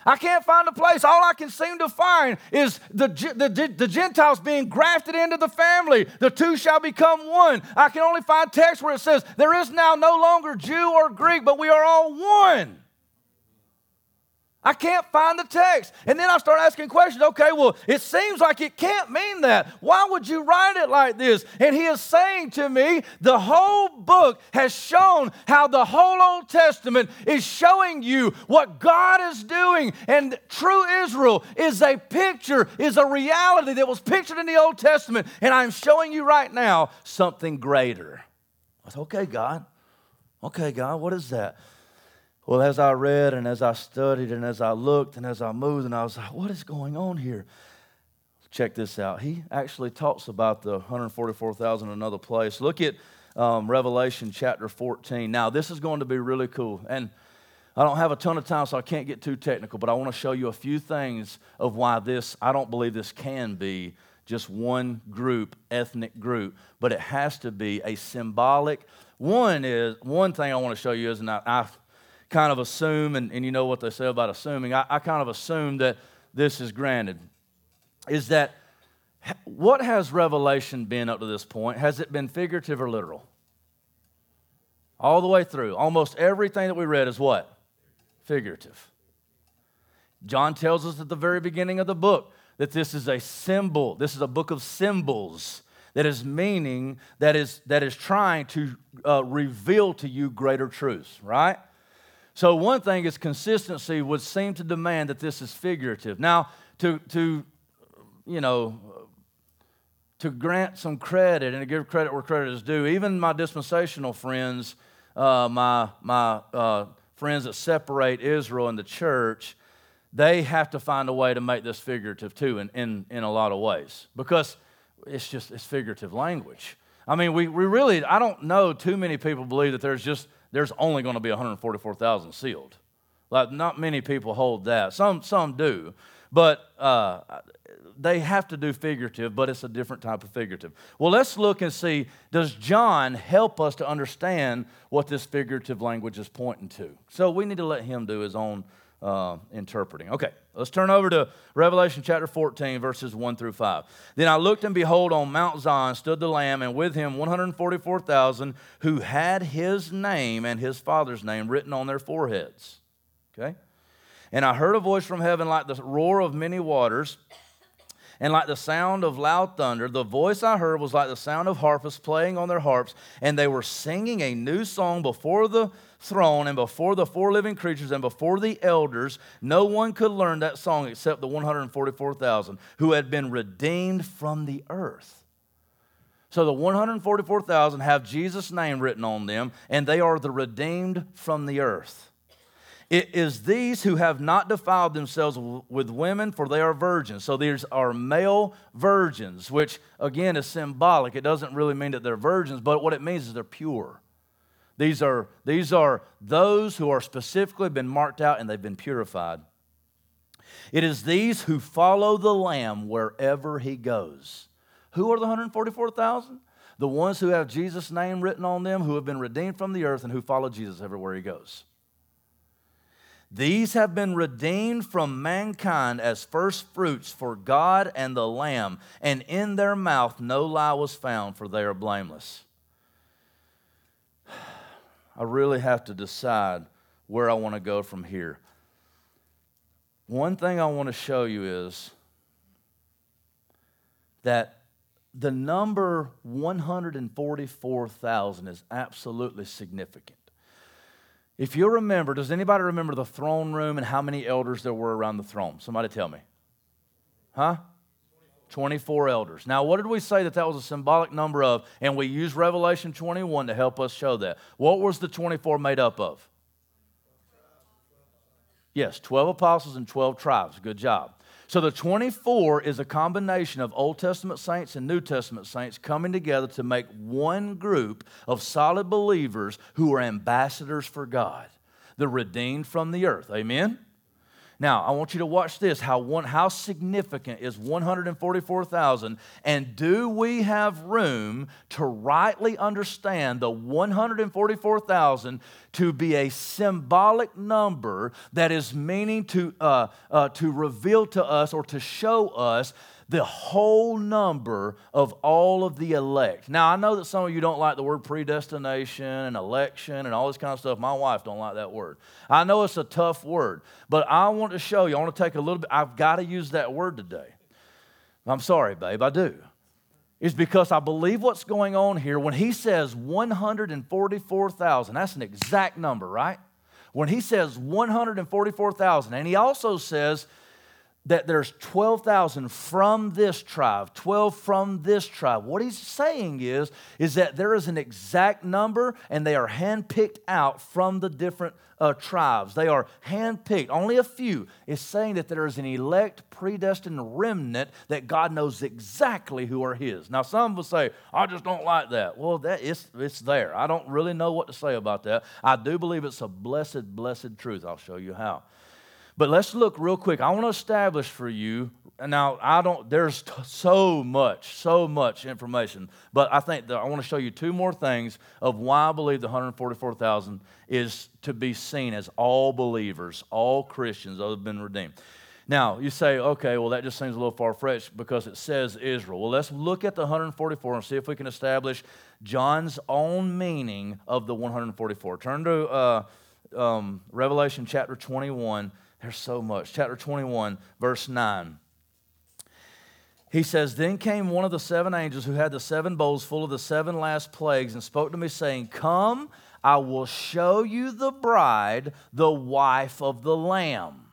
I can't find a place. All I can seem to find is the, the, the, Gentiles being grafted into the family. The two shall become one. I can only find text where it says, There is now no longer Jew or Greek, but we are all one. I can't find the text. And then I start asking questions. Okay, well, it seems like it can't mean that. Why would you write it like this? And he is saying to me, the whole book has shown how the whole Old Testament is showing you what God is doing. And true Israel is a picture, is a reality that was pictured in the Old Testament. And I'm showing you right now something greater. I said, okay, God. Okay, God, what is that? Well, as I read and as I studied and as I looked and as I moved, and I was like, what is going on here? Check this out. He actually talks about the 144,000 in another place. Look at um, Revelation chapter 14. Now, this is going to be really cool. And I don't have a ton of time, so I can't get too technical, but I want to show you a few things of why this, I don't believe this can be just one group, ethnic group, but it has to be a symbolic. One is, one thing I want to show you is, and I, I kind of assume, and, and you know what they say about assuming, I, I kind of assume that this is granted. is that what has Revelation been up to this point? Has it been figurative or literal? All the way through. Almost everything that we read is what? Figurative. John tells us at the very beginning of the book that this is a symbol. This is a book of symbols that is meaning, that is, that is trying to uh, reveal to you greater truths, right? So, one thing is consistency would seem to demand that this is figurative. Now, to, to you know, to grant some credit and to give credit where credit is due, even my dispensational friends, uh, my, my uh, friends that separate Israel and the church, they have to find a way to make this figurative too in, in, in a lot of ways because it's just it's figurative language. I mean, we, we really, I don't know too many people believe that there's just, there's only going to be 144,000 sealed. Like, not many people hold that. Some, some do. But uh, they have to do figurative, but it's a different type of figurative. Well, let's look and see does John help us to understand what this figurative language is pointing to? So we need to let him do his own uh, interpreting. Okay, let's turn over to Revelation chapter 14, verses 1 through 5. Then I looked, and behold, on Mount Zion stood the Lamb, and with him 144,000 who had his name and his father's name written on their foreheads. Okay? And I heard a voice from heaven like the roar of many waters and like the sound of loud thunder. The voice I heard was like the sound of harpists playing on their harps, and they were singing a new song before the throne and before the four living creatures and before the elders. No one could learn that song except the 144,000 who had been redeemed from the earth. So the 144,000 have Jesus' name written on them, and they are the redeemed from the earth. It is these who have not defiled themselves with women, for they are virgins. So these are male virgins, which again is symbolic. It doesn't really mean that they're virgins, but what it means is they're pure. These are, these are those who are specifically been marked out and they've been purified. It is these who follow the Lamb wherever he goes. Who are the 144,000? The ones who have Jesus' name written on them, who have been redeemed from the earth, and who follow Jesus everywhere he goes. These have been redeemed from mankind as first fruits for God and the Lamb, and in their mouth no lie was found, for they are blameless. I really have to decide where I want to go from here. One thing I want to show you is that the number 144,000 is absolutely significant. If you remember, does anybody remember the throne room and how many elders there were around the throne? Somebody tell me. Huh? 24 elders. Now, what did we say that that was a symbolic number of? And we use Revelation 21 to help us show that. What was the 24 made up of? Yes, 12 apostles and 12 tribes. Good job. So the 24 is a combination of Old Testament saints and New Testament saints coming together to make one group of solid believers who are ambassadors for God, the redeemed from the earth. Amen? Now, I want you to watch this. How, one, how significant is 144,000? And do we have room to rightly understand the 144,000 to be a symbolic number that is meaning to, uh, uh, to reveal to us or to show us the whole number of all of the elect. Now, I know that some of you don't like the word predestination and election and all this kind of stuff. My wife don't like that word. I know it's a tough word, but I want to show you. I want to take a little bit. I've got to use that word today. I'm sorry, babe, I do. Is because I believe what's going on here. When he says 144,000, that's an exact number, right? When he says 144,000, and he also says that there's 12,000 from this tribe, 12 from this tribe. What he's saying is, is that there is an exact number and they are handpicked out from the different uh, tribes. They are handpicked, only a few. It's saying that there is an elect, predestined remnant that God knows exactly who are his. Now, some will say, I just don't like that. Well, that is, it's there. I don't really know what to say about that. I do believe it's a blessed, blessed truth. I'll show you how. But let's look real quick. I want to establish for you. Now, I don't, there's t- so much, so much information, but I think that I want to show you two more things of why I believe the 144,000 is to be seen as all believers, all Christians that have been redeemed. Now, you say, okay, well, that just seems a little far fetched because it says Israel. Well, let's look at the 144 and see if we can establish John's own meaning of the 144. Turn to uh, um, Revelation chapter 21. There's so much. Chapter 21, verse 9. He says, Then came one of the seven angels who had the seven bowls full of the seven last plagues and spoke to me, saying, Come, I will show you the bride, the wife of the Lamb.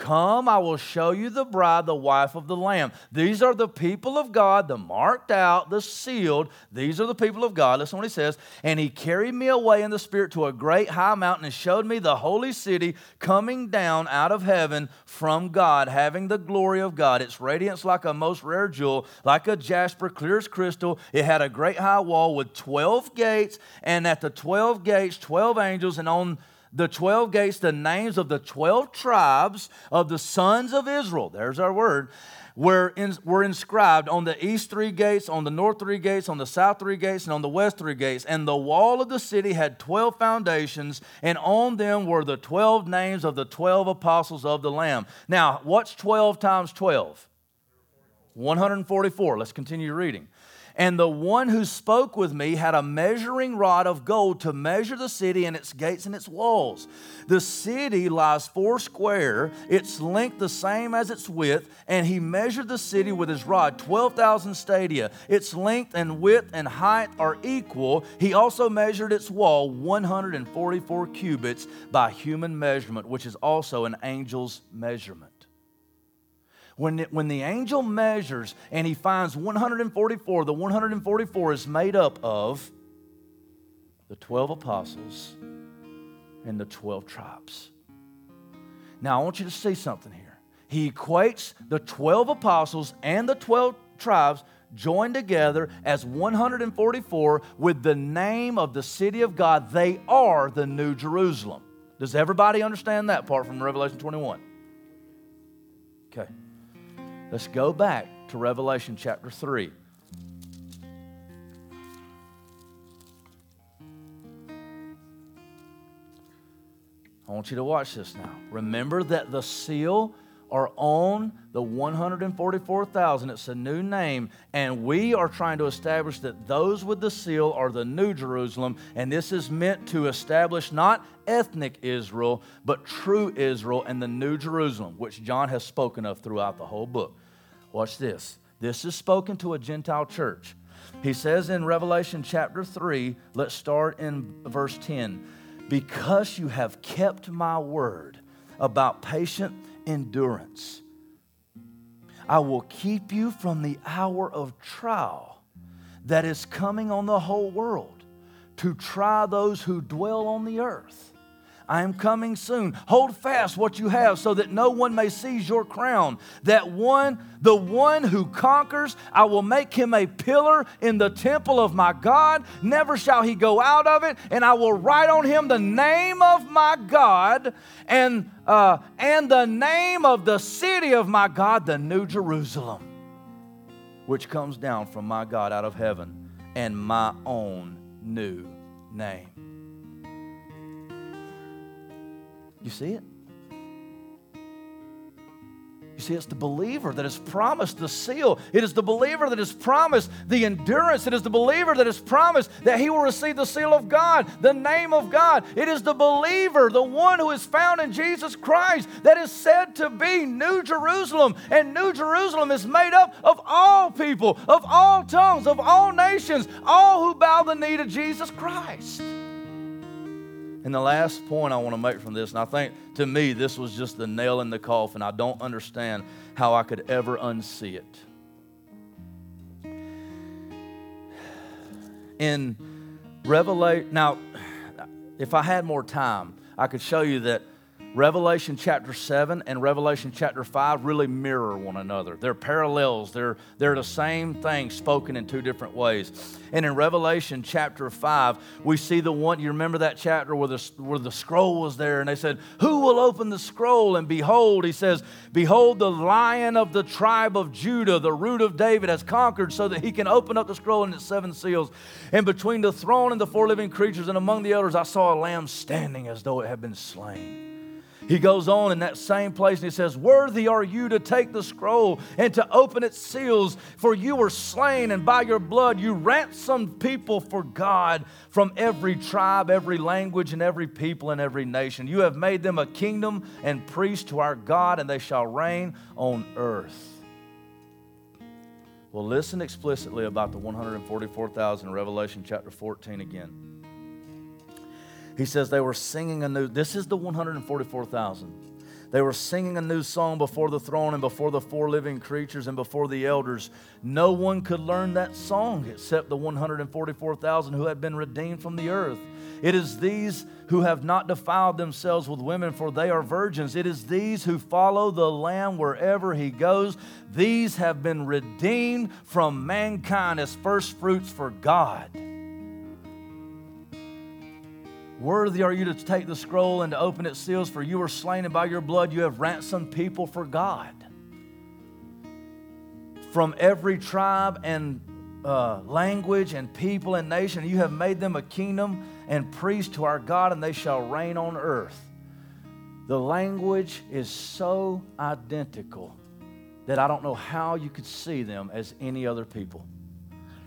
Come, I will show you the bride, the wife of the Lamb. These are the people of God, the marked out, the sealed. These are the people of God. Listen what he says. And he carried me away in the Spirit to a great high mountain and showed me the holy city coming down out of heaven from God, having the glory of God. Its radiance like a most rare jewel, like a jasper, clear as crystal. It had a great high wall with 12 gates, and at the 12 gates, 12 angels, and on the 12 gates, the names of the 12 tribes of the sons of Israel, there's our word, were, in, were inscribed on the east three gates, on the north three gates, on the south three gates, and on the west three gates. And the wall of the city had 12 foundations, and on them were the 12 names of the 12 apostles of the Lamb. Now, what's 12 times 12? 144. Let's continue reading. And the one who spoke with me had a measuring rod of gold to measure the city and its gates and its walls. The city lies four square, its length the same as its width, and he measured the city with his rod, 12,000 stadia. Its length and width and height are equal. He also measured its wall 144 cubits by human measurement, which is also an angel's measurement when, it, when the angel measures and he finds 144, the 144 is made up of the 12 apostles and the 12 tribes. Now, I want you to see something here. He equates the 12 apostles and the 12 tribes joined together as 144 with the name of the city of God. They are the New Jerusalem. Does everybody understand that part from Revelation 21? Okay. Let's go back to Revelation chapter 3. I want you to watch this now. Remember that the seal are on the 144,000. It's a new name, and we are trying to establish that those with the seal are the New Jerusalem, and this is meant to establish not ethnic Israel, but true Israel and the New Jerusalem, which John has spoken of throughout the whole book. Watch this. This is spoken to a Gentile church. He says in Revelation chapter 3, let's start in verse 10 because you have kept my word about patient endurance, I will keep you from the hour of trial that is coming on the whole world to try those who dwell on the earth. I am coming soon. Hold fast what you have so that no one may seize your crown. That one, the one who conquers, I will make him a pillar in the temple of my God. Never shall he go out of it. And I will write on him the name of my God and, uh, and the name of the city of my God, the New Jerusalem, which comes down from my God out of heaven, and my own new name. You see it? You see, it's the believer that is promised the seal. It is the believer that is promised the endurance. It is the believer that is promised that he will receive the seal of God, the name of God. It is the believer, the one who is found in Jesus Christ, that is said to be New Jerusalem. And New Jerusalem is made up of all people, of all tongues, of all nations, all who bow the knee to Jesus Christ. And the last point I want to make from this, and I think to me this was just the nail in the coffin. I don't understand how I could ever unsee it. In Revelation, now, if I had more time, I could show you that Revelation chapter 7 and Revelation chapter 5 really mirror one another. They're parallels, they're, they're the same thing spoken in two different ways. And in Revelation chapter 5, we see the one, you remember that chapter where the, where the scroll was there, and they said, Who will open the scroll? And behold, he says, Behold, the lion of the tribe of Judah, the root of David, has conquered so that he can open up the scroll and its seven seals. And between the throne and the four living creatures and among the elders, I saw a lamb standing as though it had been slain He goes on in that same place and he says, Worthy are you to take the scroll and to open its seals, for you were slain, and by your blood you ransomed people for God from every tribe, every language, and every people and every nation. You have made them a kingdom and priests to our God, and they shall reign on earth. Well, listen explicitly about the 144,000 in Revelation chapter 14 again. He says they were singing a new, this is the 144,000. They were singing a new song before the throne and before the four living creatures and before the elders. No one could learn that song except the 144,000 who had been redeemed from the earth. It is these who have not defiled themselves with women, for they are virgins. It is these who follow the Lamb wherever he goes. These have been redeemed from mankind as first fruits for God. Worthy are you to take the scroll and to open its seals, for you were slain, and by your blood you have ransomed people for God. From every tribe and uh, language and people and nation, you have made them a kingdom and priests to our God, and they shall reign on earth. The language is so identical that I don't know how you could see them as any other people.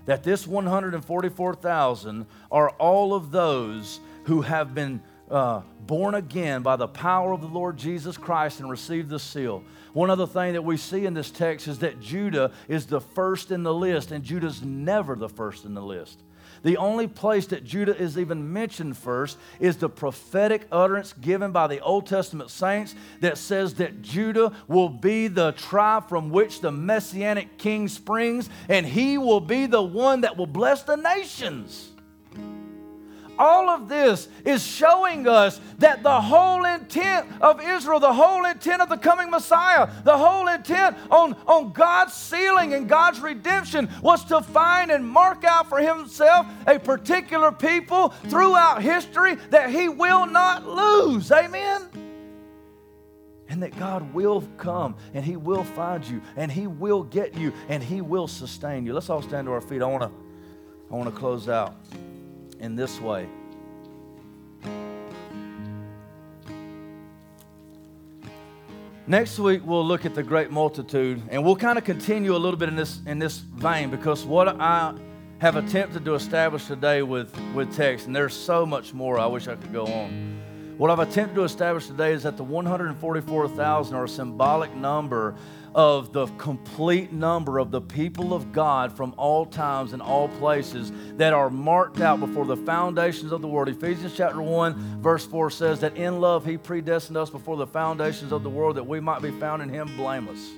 That this 144,000 are all of those who have been uh, born again by the power of the Lord Jesus Christ and received the seal. One other thing that we see in this text is that Judah is the first in the list, and Judah's never the first in the list. The only place that Judah is even mentioned first is the prophetic utterance given by the Old Testament saints that says that Judah will be the tribe from which the messianic king springs, and he will be the one that will bless the nations. All of this is showing us that the whole intent of Israel, the whole intent of the coming Messiah, the whole intent on, on God's sealing and God's redemption was to find and mark out for himself a particular people throughout history that he will not lose. Amen? And that God will come and he will find you and he will get you and he will sustain you. Let's all stand to our feet. I want to I want to close out in this way. Next week we'll look at the great multitude, and we'll kind of continue a little bit in this in this vein because what I have attempted to establish today with with text, and there's so much more. I wish I could go on. What I've attempted to establish today is that the 144,000 are a symbolic number of the complete number of the people of God from all times and all places that are marked out before the foundations of the world. Ephesians chapter 1, verse 4 says that in love he predestined us before the foundations of the world that we might be found in him blameless.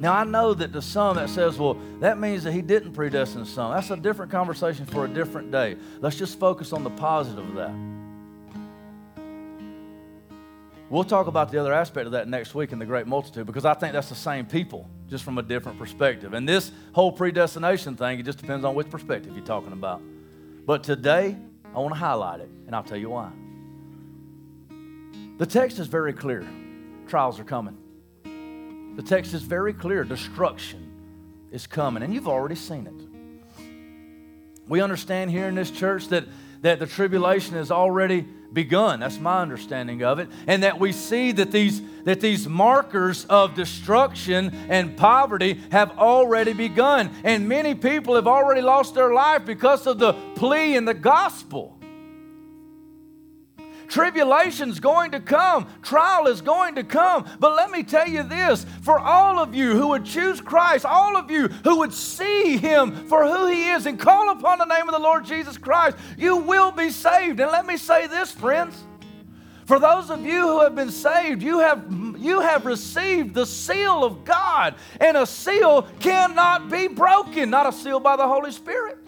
Now, I know that to some that says, well, that means that he didn't predestine some. That's a different conversation for a different day. Let's just focus on the positive of that. We'll talk about the other aspect of that next week in the great multitude because I think that's the same people, just from a different perspective. And this whole predestination thing, it just depends on which perspective you're talking about. But today, I want to highlight it, and I'll tell you why. The text is very clear trials are coming. The text is very clear destruction is coming, and you've already seen it. We understand here in this church that, that the tribulation has already begun. That's my understanding of it. And that we see that these, that these markers of destruction and poverty have already begun. And many people have already lost their life because of the plea in the gospel. Tribulation's going to come, trial is going to come. But let me tell you this for all of you who would choose Christ, all of you who would see Him for who He is and call upon the name of the Lord Jesus Christ, you will be saved. And let me say this, friends. For those of you who have been saved, you have, you have received the seal of God, and a seal cannot be broken, not a seal by the Holy Spirit.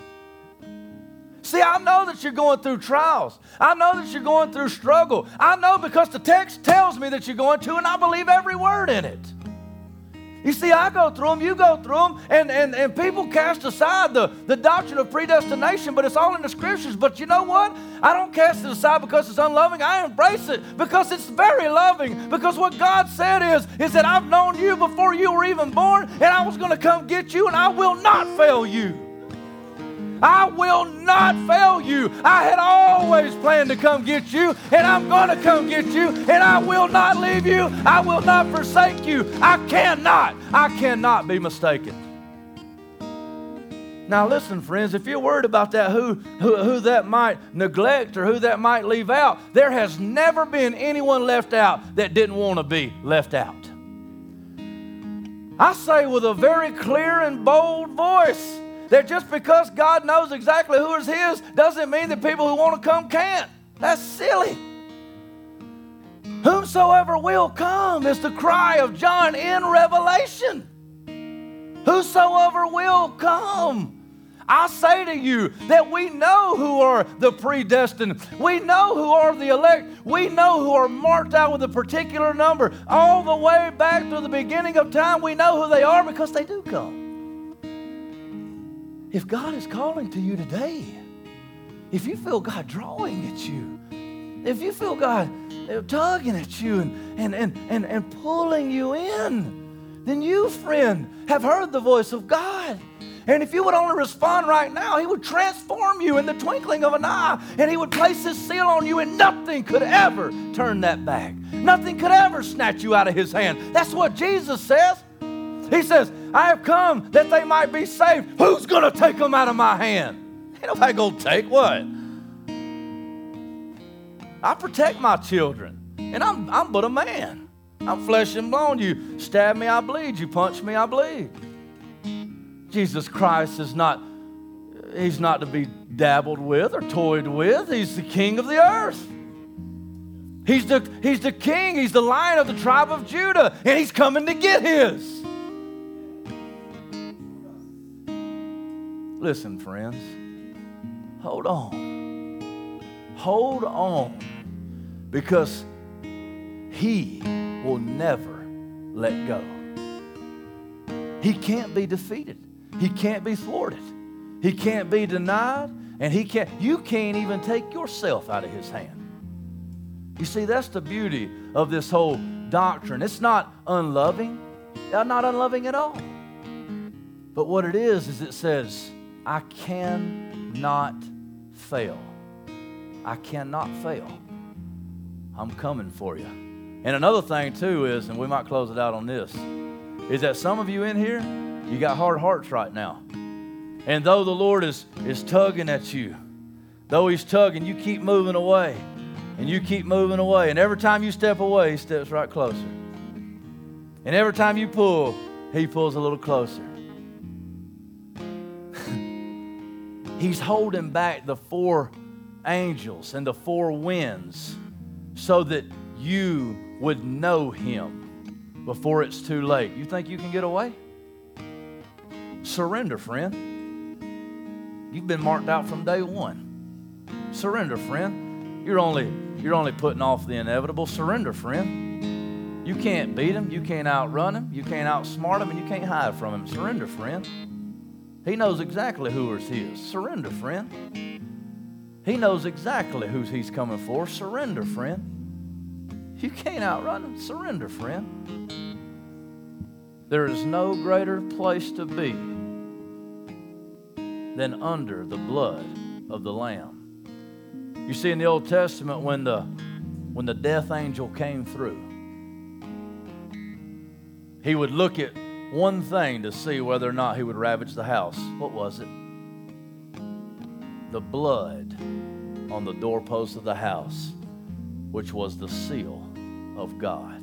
See, I know that you're going through trials. I know that you're going through struggle. I know because the text tells me that you're going to, and I believe every word in it. You see, I go through them, you go through them, and, and, and people cast aside the, the doctrine of predestination, but it's all in the scriptures. But you know what? I don't cast it aside because it's unloving. I embrace it because it's very loving. Because what God said is, is that I've known you before you were even born, and I was going to come get you, and I will not fail you. I will not fail you. I had always planned to come get you, and I'm going to come get you, and I will not leave you. I will not forsake you. I cannot, I cannot be mistaken. Now, listen, friends, if you're worried about that, who, who, who that might neglect or who that might leave out, there has never been anyone left out that didn't want to be left out. I say with a very clear and bold voice that just because God knows exactly who is His doesn't mean that people who want to come can't. That's silly. Whomsoever will come is the cry of John in Revelation. Whosoever will come. I say to you that we know who are the predestined. We know who are the elect. We know who are marked out with a particular number. All the way back to the beginning of time, we know who they are because they do come. If God is calling to you today, if you feel God drawing at you, if you feel God tugging at you and, and, and, and, and pulling you in, then you, friend, have heard the voice of God. And if you would only respond right now, He would transform you in the twinkling of an eye, and He would place His seal on you, and nothing could ever turn that back. Nothing could ever snatch you out of His hand. That's what Jesus says. He says, I have come that they might be saved. Who's going to take them out of my hand? Ain't nobody going to take what? I protect my children, and I'm, I'm but a man. I'm flesh and bone. You stab me, I bleed. You punch me, I bleed. Jesus Christ is not, he's not to be dabbled with or toyed with. He's the king of the earth. He's the, he's the king, he's the lion of the tribe of Judah, and he's coming to get his. Listen, friends, hold on. Hold on, because he will never let go. He can't be defeated. He can't be thwarted. He can't be denied, and he can't, you can't even take yourself out of his hand. You see, that's the beauty of this whole doctrine. It's not unloving, not unloving at all. But what it is, is it says, I cannot fail. I cannot fail. I'm coming for you. And another thing, too, is, and we might close it out on this, is that some of you in here, you got hard hearts right now. And though the Lord is, is tugging at you, though He's tugging, you keep moving away. And you keep moving away. And every time you step away, He steps right closer. And every time you pull, He pulls a little closer. He's holding back the four angels and the four winds so that you would know Him before it's too late. You think you can get away? Surrender, friend. You've been marked out from day one. Surrender, friend. You're only, you're only putting off the inevitable. Surrender, friend. You can't beat him. You can't outrun him. You can't outsmart him, and you can't hide from him. Surrender, friend. He knows exactly who is his. Surrender, friend. He knows exactly who he's coming for. Surrender, friend. You can't outrun him. Surrender, friend. There is no greater place to be than under the blood of the Lamb. You see, in the Old Testament, when the, when the death angel came through, he would look at one thing to see whether or not he would ravage the house. What was it? The blood on the doorpost of the house, which was the seal of God.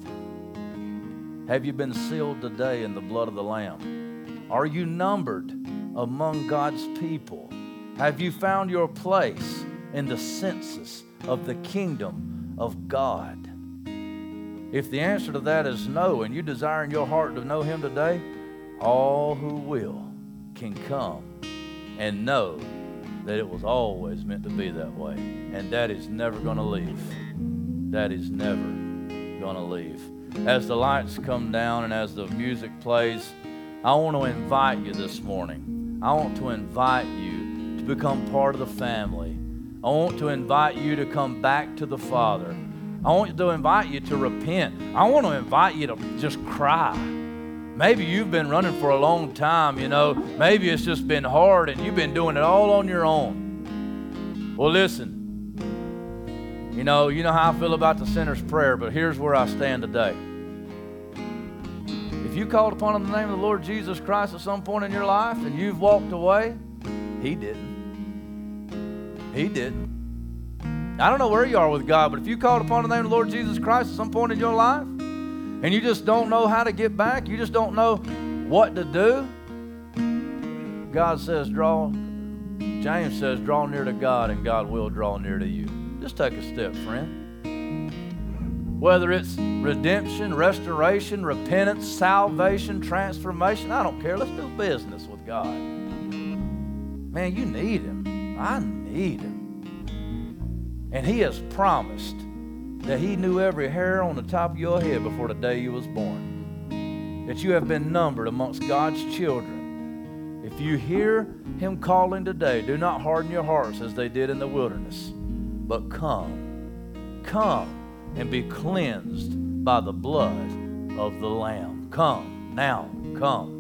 Have you been sealed today in the blood of the Lamb? Are you numbered among God's people? Have you found your place in the census of the kingdom of God? If the answer to that is no, and you desire in your heart to know Him today, all who will can come and know that it was always meant to be that way. And that is never going to leave. That is never going to leave. As the lights come down and as the music plays, I want to invite you this morning I want to invite you to become part of the family. I want to invite you to come back to the Father. I want to invite you to repent. I want to invite you to just cry. Maybe you've been running for a long time, you know. Maybe it's just been hard and you've been doing it all on your own. Well, listen. You know, you know how I feel about the sinner's prayer, but here's where I stand today. If you called upon the name of the Lord Jesus Christ at some point in your life and you've walked away, He didn't. He didn't. I don't know where you are with God, but if you called upon the name of the Lord Jesus Christ at some point in your life and you just don't know how to get back, you just don't know what to do, God says, draw, James says, draw near to God and God will draw near to you. Just take a step, friend. Whether it's redemption, restoration, repentance, salvation, transformation, I don't care. Let's do business with God. Man, you need Him. I need Him. And He has promised that He knew every hair on the top of your head before the day you was born. That you have been numbered amongst God's children. If you hear Him calling today, do not harden your hearts as they did in the wilderness, but come. Come and be cleansed by the blood of the Lamb. Come, now, come.